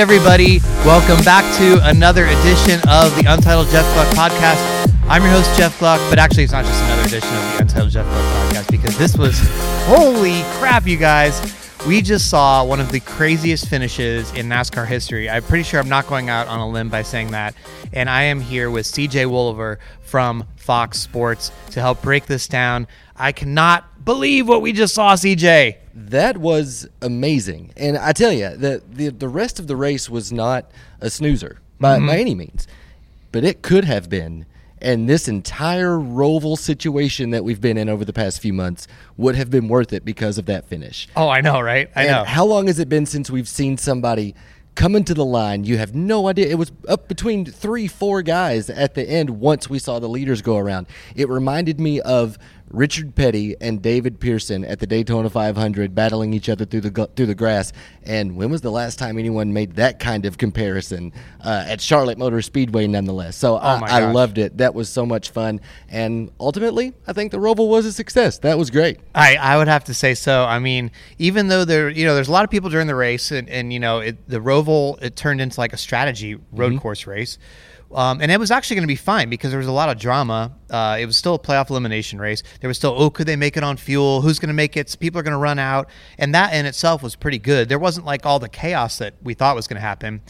everybody, welcome back to another edition of the Untitled Jeff Gluck podcast. I'm your host, Jeff Gluck, but actually, it's not just another edition of the Untitled Jeff Gluck podcast because this was holy crap, you guys. We just saw one of the craziest finishes in NASCAR history. I'm pretty sure I'm not going out on a limb by saying that. And I am here with CJ Woliver from Fox Sports to help break this down. I cannot believe what we just saw, CJ. That was amazing, and I tell you, the the, the rest of the race was not a snoozer by, mm-hmm. by any means, but it could have been. And this entire Roval situation that we've been in over the past few months would have been worth it because of that finish. Oh, I know, right? I And know. How long has it been since we've seen somebody come into the line? You have no idea. It was up between three, four guys at the end once we saw the leaders go around. It reminded me of Richard Petty and David Pearson at the Daytona 500 battling each other through the through the grass. And when was the last time anyone made that kind of comparison uh, at Charlotte Motor Speedway? Nonetheless, so Oh I, I loved it. That was so much fun, and ultimately, I think the Roval was a success. That was great. I, I would have to say so. I mean, even though there, you know, there's a lot of people during the race, and, and you know, it, the Roval it turned into like a strategy road course race, um, and it was actually going to be fine because there was a lot of drama. Uh, it was still a playoff elimination race. There was still, oh, could they make it on fuel? Who's going to make it? People are going to run out, and that in itself was pretty good. There wasn't like all the chaos that we thought was going to happen.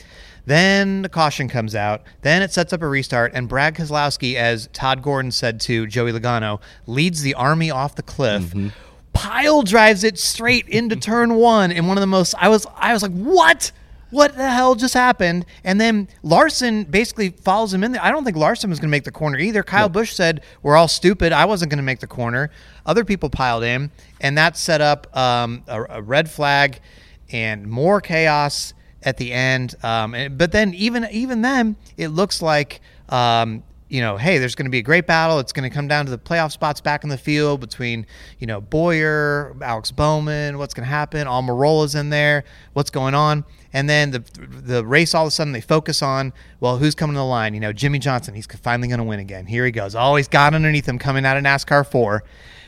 Then the caution comes out. Then it sets up a restart, and Brad Keselowski, as Todd Gordon said to Joey Logano, leads the army off the cliff. Pile drives it straight into turn one, and one of the most. I was, I was like, what? What the hell just happened? And then Larson basically follows him in there. I don't think Larson was going to make the corner either. Kyle Busch said, "We're all stupid. I wasn't going to make the corner." Other people piled in, and that set up um, a, a red flag and more chaos at the end. Um, and, but then even even then, it looks like um, you know, hey, there's going to be a great battle. It's going to come down to the playoff spots back in the field between you know Bowyer, Alex Bowman. What's going to happen? Almirola's in there. What's going on? And then the the race all of a sudden they focus on well, who's coming to the line? You know, Jimmie Johnson. He's finally going to win again. Here he goes. Oh, he's got underneath him coming out of NASCAR four.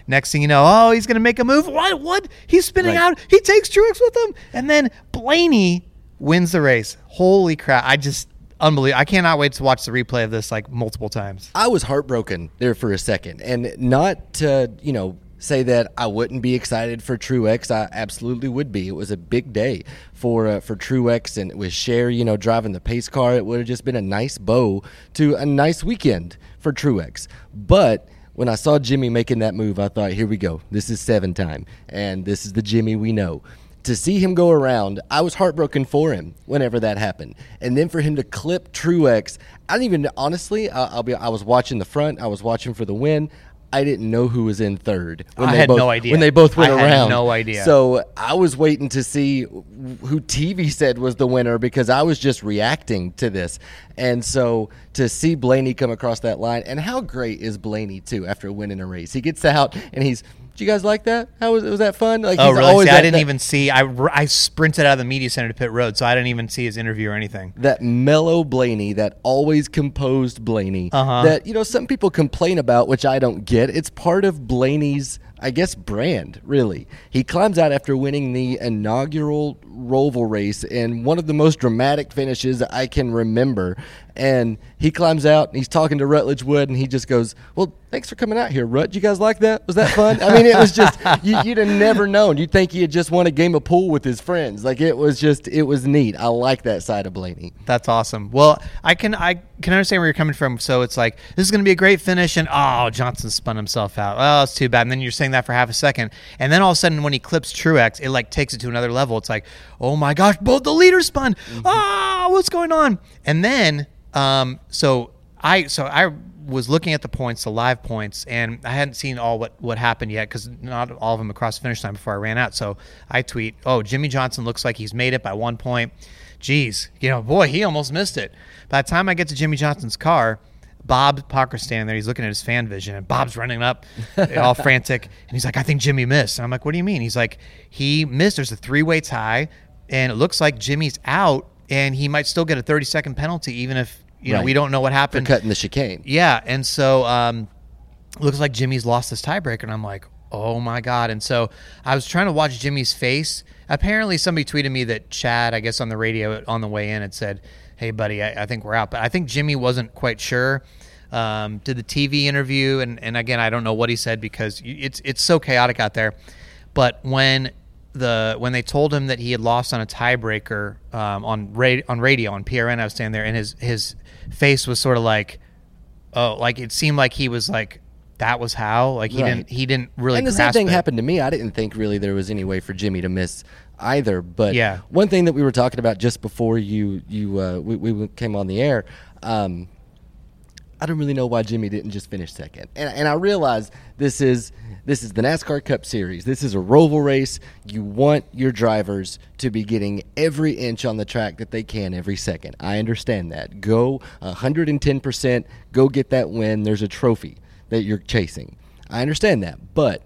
Next thing you know, oh, he's going to make a move. What? What? He's spinning Right. out. He takes Truex with him, and then Blaney wins the race. Holy crap! I just unbelievable. I cannot wait to watch the replay of this like multiple times. I was heartbroken there for a second, and not to you know say that I wouldn't be excited for Truex. I absolutely would be. It was a big day for uh, for Truex, and with Cher, you know, driving the pace car, it would have just been a nice bow to a nice weekend for Truex. But when I saw Jimmy making that move, I thought, here we go. This is seven time, and this is the Jimmy we know to see him go around, I was heartbroken for him whenever that happened. And then for him to clip Truex, I don't even honestly. I'll be. I was watching the front. I was watching for the win. I didn't know who was in third when I they had both, no idea. when they both went I had around. no idea. So I was waiting to see who TV said was the winner because I was just reacting to this. And so to see Blaney come across that line, and how great is Blaney too after winning a race? He gets out and he's. Did you guys like that? How was was that fun? Like Oh, he's really? always See, I that- didn't that- even see. I, I sprinted out of the media center to pit road, so I didn't even see his interview or anything. that mellow Blaney, that always composed Blaney, Uh-huh. that you know some people complain about, which I don't get. It's part of Blaney's, I guess, brand. Really, he climbs out after winning the inaugural Roval race in one of the most dramatic finishes I can remember. And he climbs out and he's talking to Rutledge Wood, and he just goes, "Well, thanks for coming out here, Rut. You guys like that? Was that fun? I mean, it was just you, you'd have never known. You'd think he had just won a game of pool with his friends. Like it was just, it was neat. I like that side of Blaney. That's awesome. Well, I can I can understand where you're coming from. So it's like this is going to be a great finish, and oh, Johnson spun himself out. Oh, it's too bad. And then you're saying that for half a second, and then all of a sudden, when he clips Truex, it like takes it to another level. It's like, oh my gosh, both the leaders spun. Ah, what's going on? And then, um, so I so I was looking at the points, the live points, and I hadn't seen all what what happened yet because not all of them across the finish line before I ran out. So I tweet, oh, Jimmie Johnson looks like he's made it by one point. Geez, you know, boy, he almost missed it. By the time I get to Jimmie Johnson's car, Bob Pockrass standing there. He's looking at his fan vision, and Bob's running up, all frantic, and he's like, "I think Jimmy missed." And I'm like, "What do you mean?" He's like, "He missed. There's a three way tie, and it looks like Jimmy's out, and he might still get a 30 second penalty, even if you know we don't know what for happened." cutting the chicane. Yeah, and so um, looks like Jimmy's lost this tiebreaker, and I'm like, Oh my god! And so I was trying to watch Jimmy's face. Apparently, somebody tweeted me that Chad, I guess on the radio on the way in, had said, "Hey, buddy, I, I think we're out." But I think Jimmy wasn't quite sure. Um, did the TV interview, and, and again, I don't know what he said because it's it's so chaotic out there. But when the when they told him that he had lost on a tiebreaker um, on ra- on radio on PRN, I was standing there, and his his face was sort of like, oh, like it seemed like he was like that was how like he Right. didn't he didn't really. and the same thing it. happened to me. I didn't think really there was any way for Jimmy to miss either. But Yeah. one thing that we were talking about just before you you uh, we, we came on the air, um, I don't really know why Jimmy didn't just finish second. And, and I realize this is this is the NASCAR Cup Series. This is a roval race. You want your drivers to be getting every inch on the track that they can every second. I understand that. Go 110%. Go get that win. There's a trophy that you're chasing. I understand that. But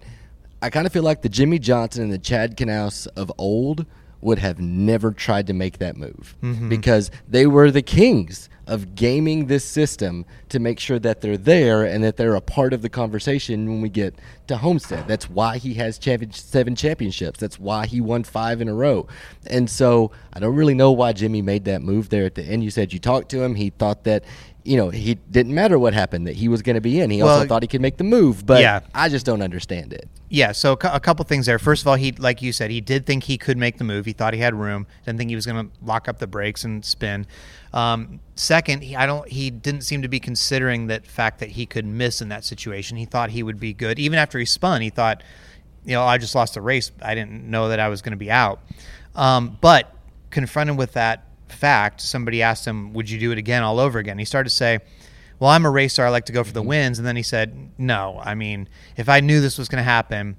I kind of feel like the Jimmie Johnson and the Chad Knaus of old would have never tried to make that move mm-hmm. because they were the kings of gaming this system to make sure that they're there and that they're a part of the conversation when we get to Homestead. That's why he has seven championships. That's why he won five in a row. And so I don't really know why Jimmy made that move there at the end. You said you talked to him. He thought that. You know, he didn't matter what happened; that he was going to be in. He also thought he could make the move, but Yeah. I just don't understand it. Yeah, so a a couple things there. First of all, he like you said, he did think he could make the move. He thought he had room. Didn't think he was going to lock up the brakes and spin. Um, second, he, I don't. He didn't seem to be considering that fact that he could miss in that situation. He thought he would be good even after he spun. He thought, you know, I just lost the race. I didn't know that I was going to be out. Um, but confronted with that fact, somebody asked him, "Would you do it again, all over again?" He started to say, "Well, I'm a racer. I like to go for the mm-hmm. wins." And then he said, "No. I mean, if I knew this was going to happen,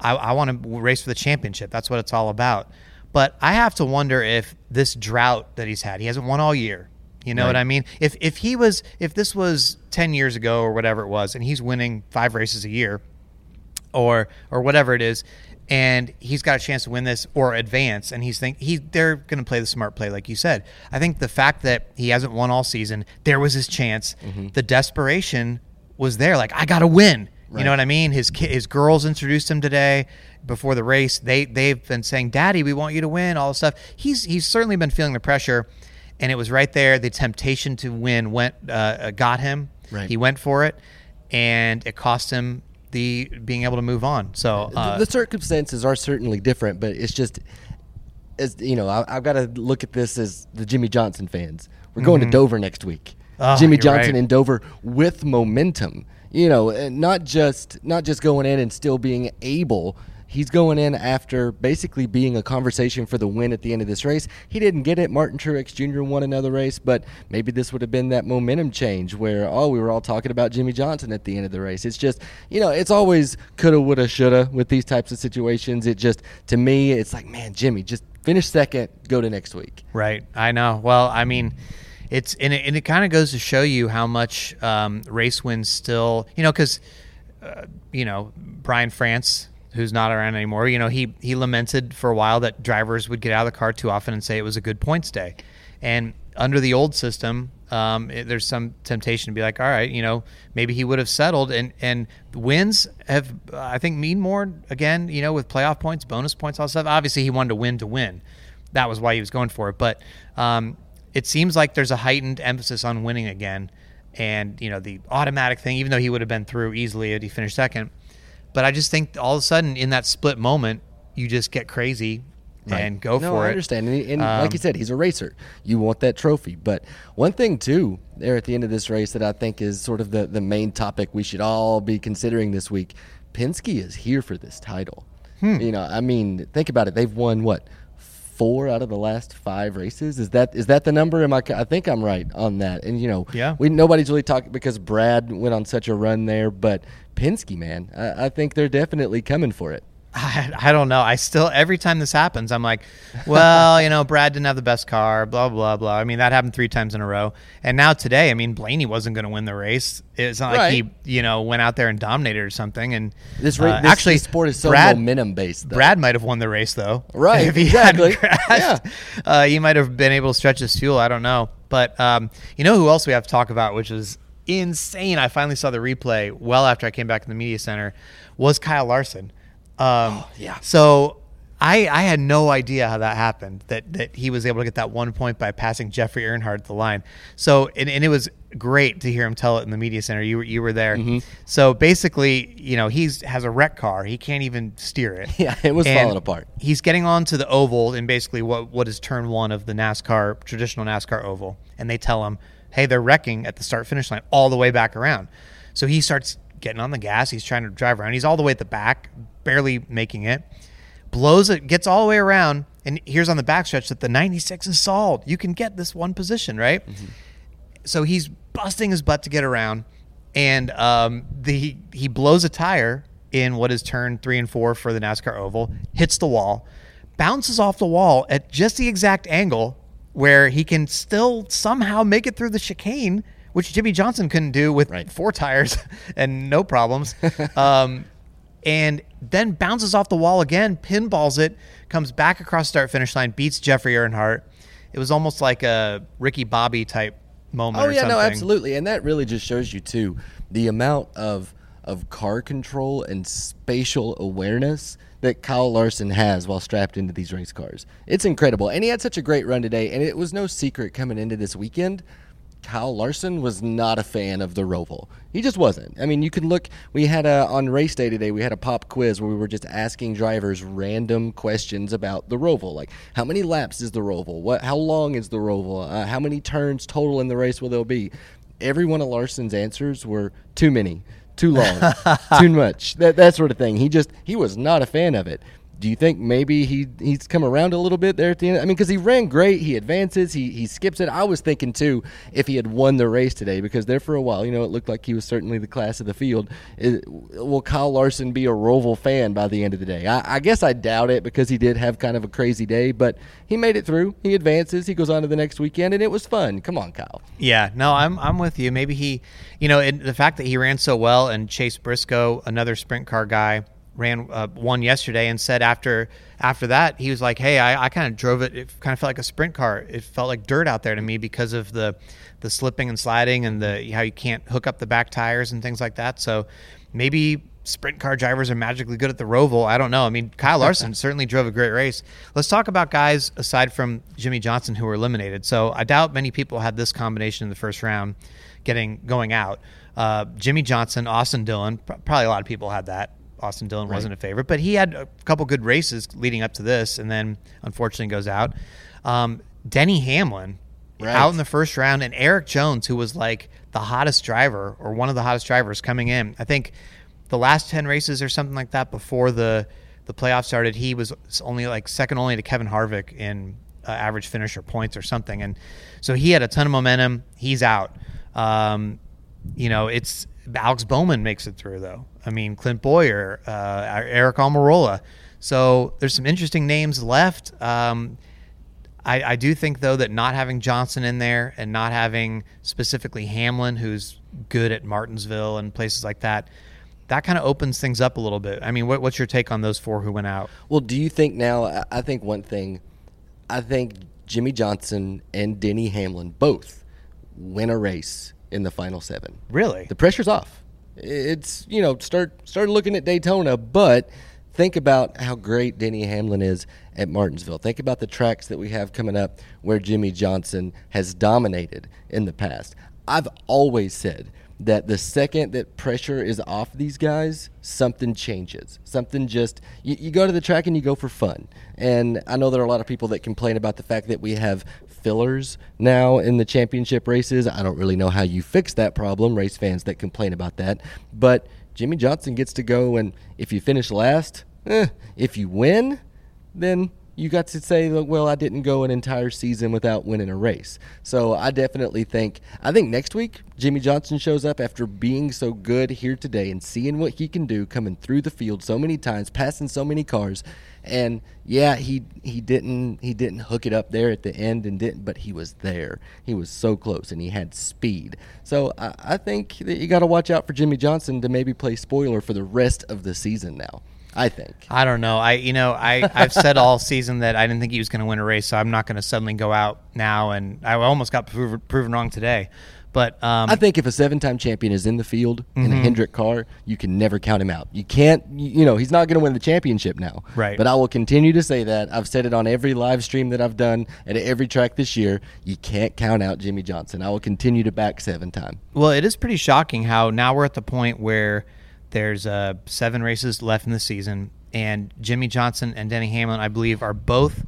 I, I want to race for the championship. That's what it's all about." But I have to wonder if this drought that he's had, he hasn't won all year. You know Right. what I mean? If if he was, if this was ten years ago or whatever it was, and he's winning five races a year, or or whatever it is, and he's got a chance to win this or advance, and he's think he they're going to play the smart play, like you said. I think the fact that he hasn't won all season, there was his chance. The desperation was there, like I got to win. You know what I mean? His ki- his girls introduced him today before the race. They they've been saying, "Daddy, we want you to win." All this stuff. He's he's certainly been feeling the pressure, and it was right there. The temptation to win went uh, got him. Right. He went for it, and it cost him the being able to move on. So The- uh, the circumstances are certainly different, but it's just, as you know, I, I've got to look at this as the Jimmie Johnson fans. We're going to Dover next week. Ah, Jimmie Johnson right. in Dover with momentum. You know, not just not just going in and still being able. He's going in after basically being a conversation for the win at the end of this race. He didn't get it. Martin Truex Jr. won another race, but maybe this would have been that momentum change where, oh, we were all talking about Jimmie Johnson at the end of the race. It's just, you know, it's always coulda, woulda, shoulda with these types of situations. It just, to me, it's like, man, Jimmy, just finish second, go to next week. Right. I know. Well, I mean, it's and it, it kind of goes to show you how much um, race wins still. You know, because uh, you know Brian France, who's not around anymore. You know, he he lamented for a while that drivers would get out of the car too often and say it was a good points day, and under the old system. Um, it- there's some temptation to be like, all right, you know, maybe he would have settled, and and wins have, I think, mean more again, you know, with playoff points, bonus points, all stuff. Obviously, he wanted to win to win, that was why he was going for it. But um, it seems like there's a heightened emphasis on winning again, and you know the automatic thing. Even though he would have been through easily if he finished second, but I just think all of a sudden in that split moment, you just get crazy and go no, for I it. understand. And, and Um, like you said, he's a racer. You want that trophy. But one thing, too, there at the end of this race that I think is sort of the, the main topic we should all be considering this week Penske is here for this title. Hmm. You know, I mean, think about it. They've won what? Four out of the last five races. Is that is that the number? Am I? I think I'm right on that. And you know, Yeah. we nobody's really talking because Brad went on such a run there. But Penske, man, I, I think they're definitely coming for it. I, I don't know. I still every time this happens, I'm like, well, you know, Brad didn't have the best car, blah blah blah. I mean, that happened three times in a row, and now today, I mean, Blaney wasn't going to win the race. It's not like he, you know, went out there and dominated or something. And This, ra- uh, this actually, this sport is so Brad, momentum based. Though. Brad might have won the race though. Right, If he exactly. hadn't crashed, Yeah. uh, he might have been able to stretch his fuel. I don't know. But um, you know who else we have to talk about, which is insane. I finally saw the replay well after I came back in the media center. Was Kyle Larson? Um, Oh, yeah. So I I had no idea how that happened. That that he was able to get that one point by passing Jeffrey Earnhardt the line. So and, and it was great to hear him tell it in the media center. You were you were there. Mm-hmm. So basically, you know, he's has a wreck car. He can't even steer it. Yeah, it was And falling apart. He's getting onto the oval in basically what what is turn one of the NASCAR traditional NASCAR oval, and they tell him, "Hey, they're wrecking at the start finish line all the way back around." So he starts getting on the gas. He's trying to drive around. He's all the way at the back, barely making it. Blows it, gets all the way around, and here's on the backstretch that the 96 is solved. You can get this one position, right? so he's busting his butt to get around, and um, the he blows a tire in what is turn three and four for the NASCAR oval, hits the wall, bounces off the wall at just the exact angle where he can still somehow make it through the chicane, which Jimmie Johnson couldn't do with Right. four tires and no problems. um, and then bounces off the wall again, pinballs it, comes back across start finish line, beats Jeffrey Earnhardt. It was almost like a Ricky Bobby type moment. Oh yeah, no, absolutely, and that really just shows you too the amount of of car control and spatial awareness that Kyle Larson has while strapped into these race cars. It's incredible, and he had such a great run today. And it was no secret coming into this weekend. Kyle Larson was not a fan of the Roval. He just wasn't. I mean, you can look. We had a on race day today. We had a pop quiz where we were just asking drivers random questions about the Roval, like how many laps is the Roval? What? How long is the Roval? Uh, how many turns total in the race will there be? Every one of Larson's answers were too many, too long, too much, that that sort of thing. He just he was not a fan of it. Do you think maybe he he's come around a little bit there at the end? I mean, because he ran great, he advances, he he skips it. I was thinking too if he had won the race today, because there for a while, you know, it looked like he was certainly the class of the field. Is- will Kyle Larson be a Roval fan by the end of the day? I, I guess I doubt it because he did have kind of a crazy day, but he made it through. He advances, he goes on to the next weekend, and it was fun. Come on, Kyle. Yeah, no, I'm I'm with you. Maybe he, you know, the fact that he ran so well and Chase Briscoe, another sprint car guy, ran uh, one yesterday and said after after that he was like, hey, I, I kind of drove it. It kind of felt like a sprint car. It felt like dirt out there to me because of the the slipping and sliding and the how you can't hook up the back tires and things like that. So maybe sprint car drivers are magically good at the Roval. I don't know. I mean, Kyle Larson certainly drove a great race. Let's talk about guys aside from Jimmie Johnson who were eliminated. So I doubt many people had this combination in the first round, getting going out. Uh, Jimmie Johnson, Austin Dillon, pr- probably a lot of people had that. Austin Dillon wasn't a favorite, but he had a couple good races leading up to this, and then unfortunately goes out. Um, Denny Hamlin Right. out in the first round, and Erik Jones, who was like the hottest driver or one of the hottest drivers coming in. I think the last ten races or something like that before the the playoff started, he was only like second only to Kevin Harvick in uh, average finisher points or something, and so he had a ton of momentum. He's out. Um, you know, it's Alex Bowman makes it through though. I mean, Clint Bowyer, uh, Aric Almirola. So there's some interesting names left. Um, I, I do think though that not having Johnson in there and not having specifically Hamlin, who's good at Martinsville and places like that, that kind of opens things up a little bit. I mean, what, what's your take on those four who went out? Well, do you think now? I- I think one thing, I think Jimmie Johnson and Denny Hamlin both win a race in the final seven. Really? The pressure's off. It's you know start start looking at Daytona, but think about how great Denny Hamlin is at Martinsville. Think about the tracks that we have coming up where Jimmie Johnson has dominated in the past. I've always said that the second that pressure is off these guys, something changes. Something just you, you go to the track and you go for fun. And I know there are a lot of people that complain about the fact that we have fillers now in the championship races. I don't really know how you fix that problem, race fans that complain about that. But Jimmie Johnson gets to go, and if you finish last, eh, if you win, then you got to say, well, I didn't go an entire season without winning a race. So I definitely think, I think next week, Jimmie Johnson shows up after being so good here today and seeing what he can do coming through the field so many times, passing so many cars. And yeah, he he didn't he didn't hook it up there at the end and didn't, but he was there. He was so close and he had speed. So I, I think that you got to watch out for Jimmie Johnson to maybe play spoiler for the rest of the season now. I think. I don't know. I you know I I've said all season that I didn't think he was going to win a race, so I'm not going to suddenly go out now. And I almost got proven, proven wrong today. But um, I think if a seven-time champion is in the field in Mm-hmm. a Hendrick car, you can never count him out. You can't, you know, he's not going to win the championship now. Right. But I will continue to say that. I've said it on every live stream that I've done at every track this year. You can't count out Jimmie Johnson. I will continue to back seven-time. Well, it is pretty shocking how now we're at the point where there's uh, seven races left in the season, and Jimmie Johnson and Denny Hamlin, I believe, are both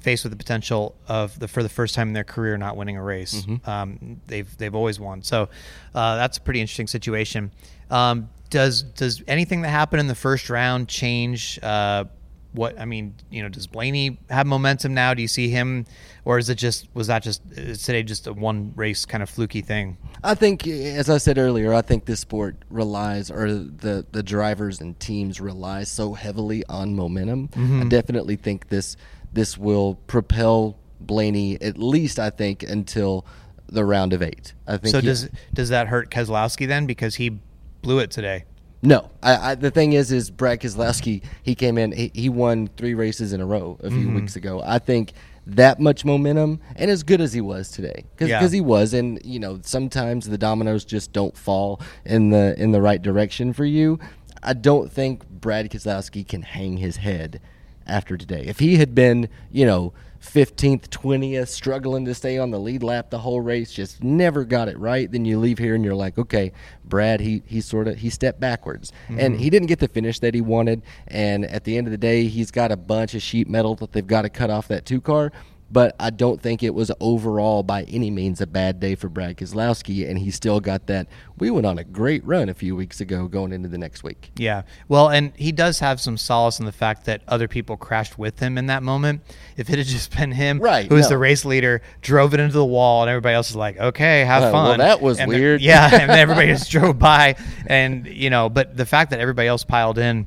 faced with the potential of the for the first time in their career not winning a race. Um, they've they've always won, so uh, that's a pretty interesting situation. Um, does does anything that happened in the first round change? Uh, what I mean, you know, does Blaney have momentum now? Do you see him, or is it just was that just is today just a one race kind of fluky thing? I think, as I said earlier, I think this sport relies, or the the drivers and teams rely so heavily on momentum. I definitely think this this will propel Blaney at least. I think until the round of eight. I think. So he- does does that hurt Keselowski then because he blew it today? No, I, I, the thing is, is Brad Keselowski. He came in. He, he won three races in a row a few mm-hmm. weeks ago. I think that much momentum, and as good as he was today, because Yeah. he was, and you know, sometimes the dominoes just don't fall in the in the right direction for you. I don't think Brad Keselowski can hang his head after today. If he had been, you know. 15th, 20th, struggling to stay on the lead lap the whole race, just never got it right. Then you leave here and you're like, okay, Brad, he he sort of he stepped backwards, and mm-hmm. he didn't get the finish that he wanted. And at the end of the day, he's got a bunch of sheet metal that they've got to cut off that two car. But I don't think it was overall by any means a bad day for Brad Keselowski, and he still got that. We went on a great run a few weeks ago, going into the next week. Yeah. Well, and he does have some solace in the fact that other people crashed with him in that moment. If it had just been him, Right, who was no. the race leader, drove it into the wall, and everybody else is like, "Okay, have Well, well, fun." that was And weird. yeah, and everybody just drove by, and you know, but the fact that everybody else piled in,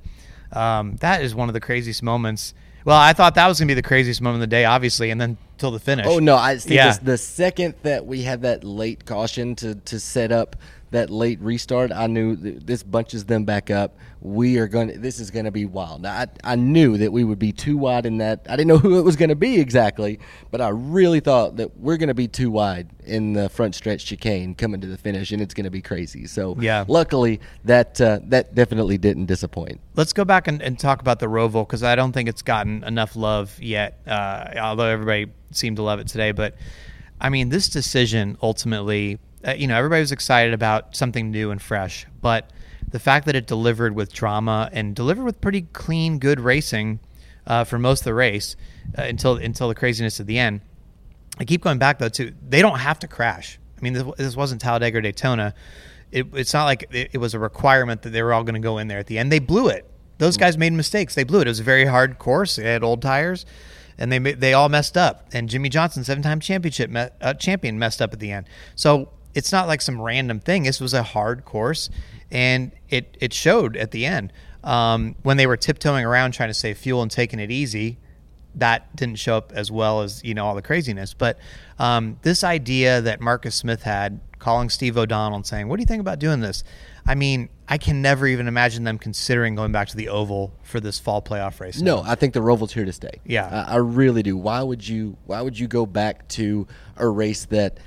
um, that is one of the craziest moments. Well, I thought that was gonna be the craziest moment of the day, obviously, and then till the finish. Oh no! I see. Yeah. The second that we had that late caution to to set up that late restart, I knew th- this bunches them back up. We are going. to This is going to be wild. Now, I I knew that we would be too wide in that. I didn't know who it was going to be exactly, but I really thought that we're going to be too wide in the front stretch chicane coming to the finish, and it's going to be crazy. So Yeah. luckily that uh, that definitely didn't disappoint. Let's go back and, and talk about the Roval because I don't think it's gotten enough love yet. Uh, although everybody seemed to love it today, but I mean, this decision ultimately, uh, you know, everybody was excited about something new and fresh, but the fact that it delivered with drama and delivered with pretty clean, good racing uh, for most of the race uh, until until the craziness at the end. I keep going back though to they don't have to crash. I mean, this, this wasn't Talladega or Daytona. It, it's not like it, it was a requirement that they were all going to go in there at the end. They blew it. Those guys made mistakes. They blew it. It was a very hard course. They had old tires, and they they all messed up. And Jimmie Johnson, seven time championship me- uh, champion, messed up at the end. So it's not like some random thing. This was a hard course, and it it showed at the end um, when they were tiptoeing around trying to save fuel and taking it easy that didn't show up as well as you know all the craziness. But um, this idea that Marcus Smith had calling Steve O'Donnell and saying, "What do you think about doing this?" I mean, I can never even imagine them considering going back to the oval for this fall playoff race. No, I think the Oval's here to stay. Yeah. I, I really do. Why would you? Why would you go back to a race that?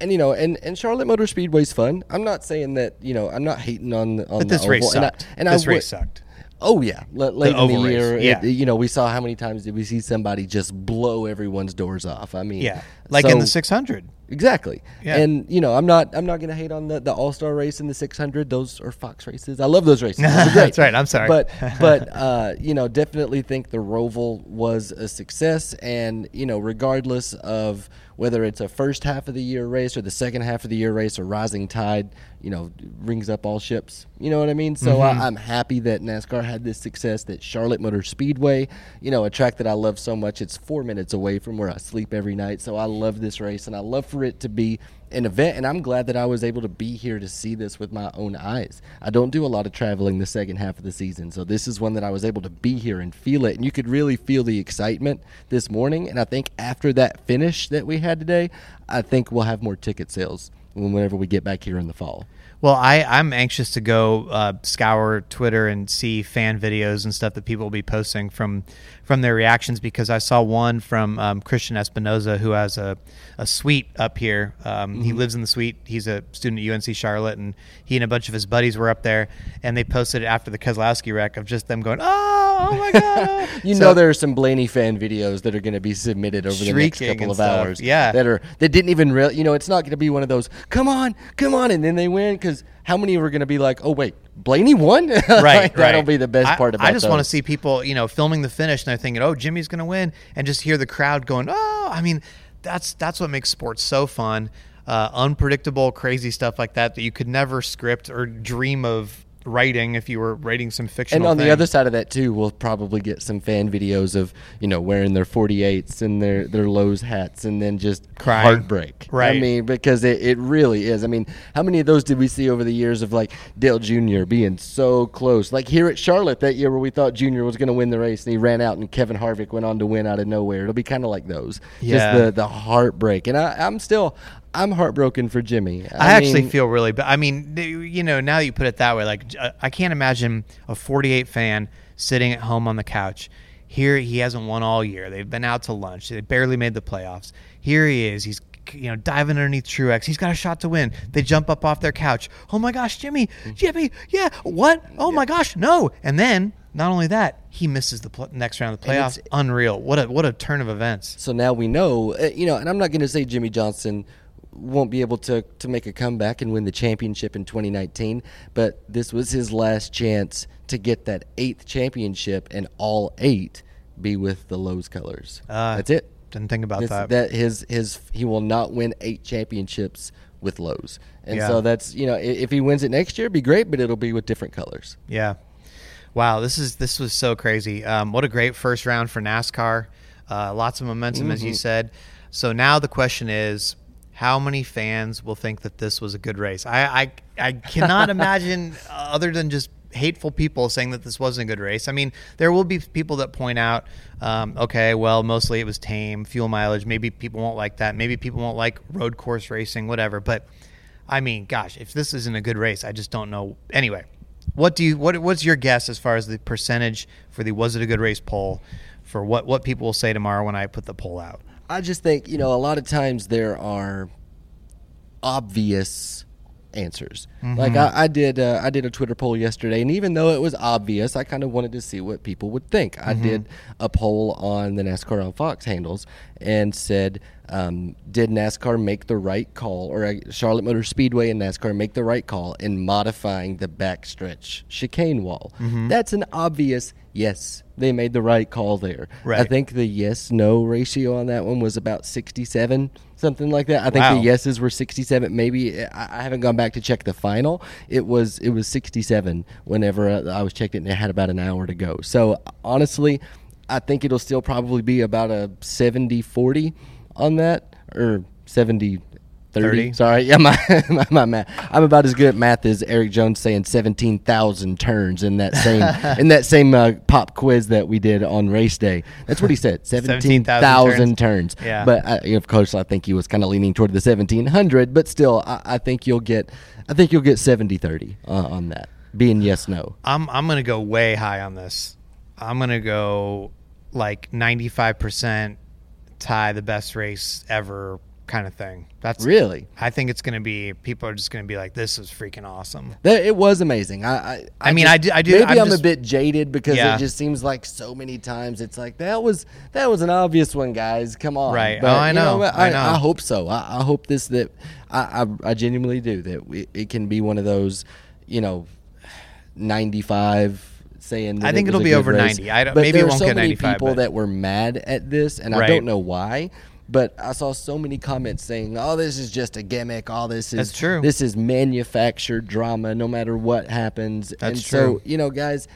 And you know, and, and Charlotte Motor Speedway's fun. I'm not saying that you know. I'm not hating on on but the this race oval, and I- sucked. And this would- race sucked. Oh yeah, L- late in the year, yeah. it- you know, we saw how many times did we see somebody just blow everyone's doors off? I mean, Yeah, like in the 600. Exactly. Yeah. And you know, I'm not I'm not going to hate on the, the All Star race and the 600. Those are Fox races. I love those races. Those. That's right. I'm sorry. But but uh, you know, definitely think the Roval was a success. And you know, regardless of whether it's a first half of the year race or the second half of the year race, a rising tide, you know, rings up all ships. You know what I mean? So Mm-hmm. I, I'm happy that NASCAR had this success. That Charlotte Motor Speedway, you know, a track that I love so much. It's four minutes away from where I sleep every night. So I love this race, and I love for it to be an event. And I'm glad that I was able to be here to see this with my own eyes. I don't do a lot of traveling the second half of the season, so this is one that I was able to be here and feel it. And you could really feel the excitement this morning. And I think after that finish that we had today, I think we'll have more ticket sales whenever we get back here in the fall. Well, I, I'm anxious to go uh, scour Twitter and see fan videos and stuff that people will be posting from from their reactions because I saw one from um, Christian Espinoza who has a, a suite up here. Um, Mm-hmm. He lives in the suite. He's a student at UNC Charlotte, and he and a bunch of his buddies were up there, and they posted it after the Keselowski wreck of just them going, "Oh, oh my god!" oh." You So- know there are some Blaney fan videos that are going to be submitted over the next couple of stuff, hours. yeah. that are that didn't even really. You know, it's not going to be one of those. Come on, come on, and then they win because how many are going to be like, oh wait, Blaney won? right, Like, That'll right. be the best I- part about. It. I just want to see people, you know, filming the finish and they're thinking, "Oh, Jimmy's going to win," and just hear the crowd going, "Oh!" I mean, that's that's what makes sports so fun. Uh, unpredictable, crazy stuff like that that you could never script or dream of writing if you were writing some fictional. And on the other side of that too, we'll probably get some fan videos of you know wearing their 48s and their their Lowe's hats, and then just Crying. heartbreak. Right. I mean, because it, it really is. I mean, how many of those did we see over the years of like Dale Jr. being so close? Like here at Charlotte that year where we thought Jr. was going to win the race and he ran out, and Kevin Harvick went on to win out of nowhere. It'll be kind of like those. Yeah. Just the the heartbreak, and I, I'm still. I'm heartbroken for Jimmy. I, actually mean, feel really bad. I mean, you know, now that you put it that way, like uh, I can't imagine a 48 fan sitting at home on the couch. Here he hasn't won all year. They've been out to lunch. They barely made the playoffs. Here he is. He's you know diving underneath Truex. He's got a shot to win. They jump up off their couch. Oh my gosh, Jimmy, Jimmy, yeah, what? Oh my gosh, no! And then not only that, he misses the pl- next round of the playoffs. Unreal. What a what a turn of events. So now we know, uh, you know, and I'm not going to say Jimmie Johnson won't be able to, to make a comeback and win the championship in 2019, but this was his last chance to get that eighth championship and all eight be with the Lowe's colors. Uh, That's it. Didn't think about This- that. that his his he will not win eight championships with Lowe's, and Yeah. so that's you know if he wins it next year, it'd be great, but it'll be with different colors. Yeah. Wow, this is this was so crazy. Um, what a great first round for NASCAR. Uh, lots of momentum, as Mm-hmm. you said. So now the question is, how many fans will think that this was a good race? I I, I cannot imagine uh, other than just hateful people saying that this wasn't a good race. I mean, there will be people that point out, um, okay, well, mostly it was tame, fuel mileage. Maybe people won't like that. Maybe people won't like road course racing, whatever. But I mean, gosh, if this isn't a good race, I just don't know. Anyway, what do you what what's your guess as far as the percentage for the was it a good race poll for what what people will say tomorrow when I put the poll out? I just think you know a lot of times there are obvious answers. Like I, I did, uh, I did a Twitter poll yesterday, and even though it was obvious, I kind of wanted to see what people would think. I did a poll on the NASCAR on Fox handles and said, um, "Did NASCAR make the right call, or uh, Charlotte Motor Speedway and NASCAR make the right call in modifying the backstretch chicane wall?" That's an obvious yes. They made the right call there. I think the yes no ratio on that one was about 67, something like that. I think Wow. the yeses were 67. Maybe I haven't gone back to check the final. It was it was 67 whenever uh, I was checked it, and it had about an hour to go. So honestly, I think it'll still probably be about a 70-40 on that, or 70. 30. 30. Sorry, yeah, my, my my math. I'm about as good at math as Erik Jones saying 17,000 turns in that same in that same uh, pop quiz that we did on race day. That's what he said, 17,000 turns. Yeah. But I, of course, I think he was kind of leaning toward the 1700. But still, I, I think you'll get, I think you'll get 70-30 uh, on that. Being yes no. I'm I'm gonna go way high on this. I'm gonna go like 95 percent tie the best race ever kind of thing. That's Really. I think it's gonna be people are just gonna be like this is freaking awesome. That, it was amazing. I, I, I mean, just- I do- I do- Maybe I'm I'm, just- a bit jaded because Yeah. it just seems like so many times it's like that was that was an obvious one, guys. Come on, Right. Oh, I you know. I I, know. I hope so. I, I hope this that I, I, genuinely do that. We, it can be one of those, you know, 95 saying. That I think it it'll be over race. 90. I don't- but maybe it there are won't so get many people but- that were mad at this, and I don't know why. But I saw so many comments saying, "Oh, this is just a gimmick. All this is That's true. This is manufactured drama. No matter what happens." That's and true. so, you know, guys,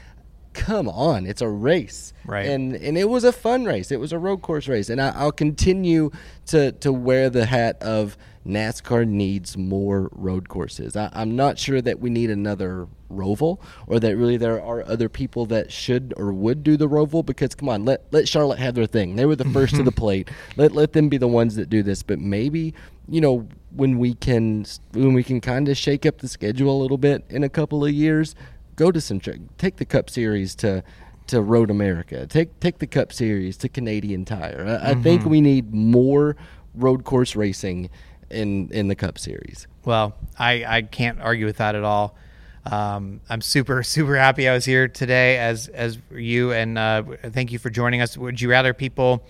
come on, it's a race. Right. And and it was a fun race. It was a road course race. And I, I'll continue to to wear the hat of NASCAR needs more road courses. I, I'm not sure that we need another Roval or that really there are other people that should or would do the Roval because come on, let let Charlotte have their thing. They were the first to the plate. Let let them be the ones that do this. But maybe, you know, when we can when we can kind of shake up the schedule a little bit in a couple of years, go to some take the Cup Series to to Road America. Take take the Cup Series to Canadian Tire. I, I think mm-hmm. we need more road course racing in in the Cup Series. Well, I, I can't argue with that at all. Um, I'm super super happy I was here today as as you and uh, thank you for joining us. Would you rather people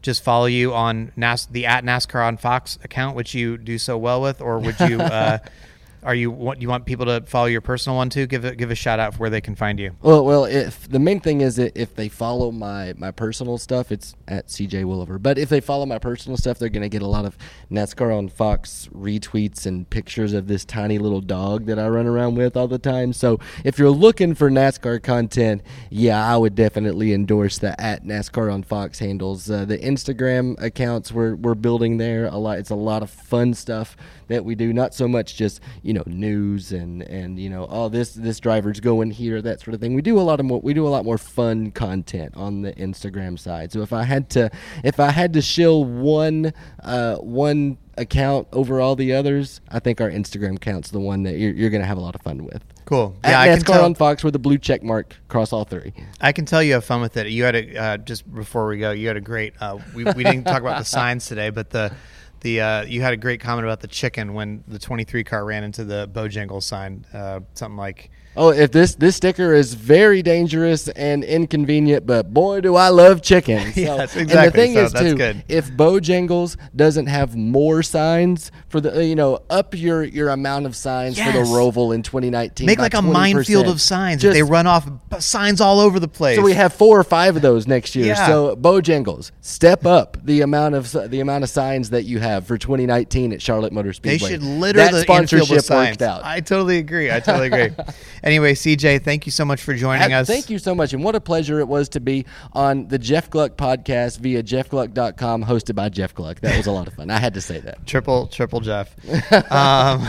just follow you on NAS the at NASCAR on Fox account, which you do so well with, or would you? Uh, are you what you want people to follow your personal one too? Give a, give a shout out for where they can find you. Well, well, if the main thing is that if they follow my my personal stuff, it's at CJ Woliver. But if they follow my personal stuff, they're going to get a lot of NASCAR on Fox retweets and pictures of this tiny little dog that I run around with all the time. So if you're looking for NASCAR content, yeah, I would definitely endorse the at NASCAR on Fox handles. Uh, the Instagram accounts we're we're building there a lot. It's a lot of fun stuff that we do. Not so much just you know news and and you know oh this this driver's going here that sort of thing. We do a lot of more. We do a lot more fun content on the Instagram side. So if I had to if I had to shill one uh, one account over all the others, I think our Instagram account's the one that you're, you're going to have a lot of fun with. Cool. At Yeah, I can tell. on Fox with a blue check mark across all three. I can tell you have fun with it. You had a uh, just before we go. You had a great. Uh, we we didn't talk about the signs today, but the the uh, you had a great comment about the chicken when the 23 car ran into the Bojangles sign. Uh, something like, Oh, if this this sticker is very dangerous and inconvenient, but boy, do I love chicken. So, Yes, And the thing So is, too, good. if Bojangles doesn't have more signs for the, you know, up your your amount of signs for the Roval in 2019, make like a 20%. minefield of signs. Just- they run off signs all over the place. so we have four or five of those next year. Yeah. So Bojangles, step up the amount of the amount of signs that you have for 2019 at Charlotte Motor Speedway. They should litter that the sponsorship worked out. I totally agree. I totally agree. anyway, CJ, thank you so much for joining Uh, us. Thank you so much. And what a pleasure it was to be on the Jeff Gluck podcast via jeffgluck.com, hosted by Jeff Gluck. That was a lot of fun. I had to say that. triple triple Jeff. um,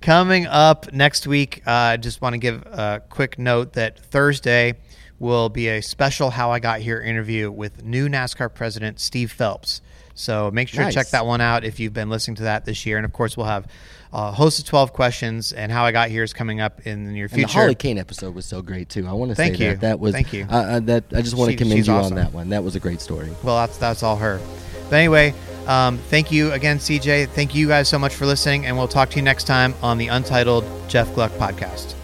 coming up next week, uh, I just want to give a quick note that Thursday will be a special "How I Got Here" interview with new NASCAR president Steve Phelps. So make sure Nice. to check that one out if you've been listening to that this year. And of course, we'll have a host of twelve questions, and "How I Got here is coming up in the near And the future. Holly Cain episode was so great too. I want to say Thank you. that that was Thank you. Uh, uh, that I just want She- to commend you awesome. on that one. That was a great story. Well, that's that's all her. But anyway, um, thank you again, CJ. Thank you guys so much for listening, and we'll talk to you next time on the Untitled Jeff Gluck podcast.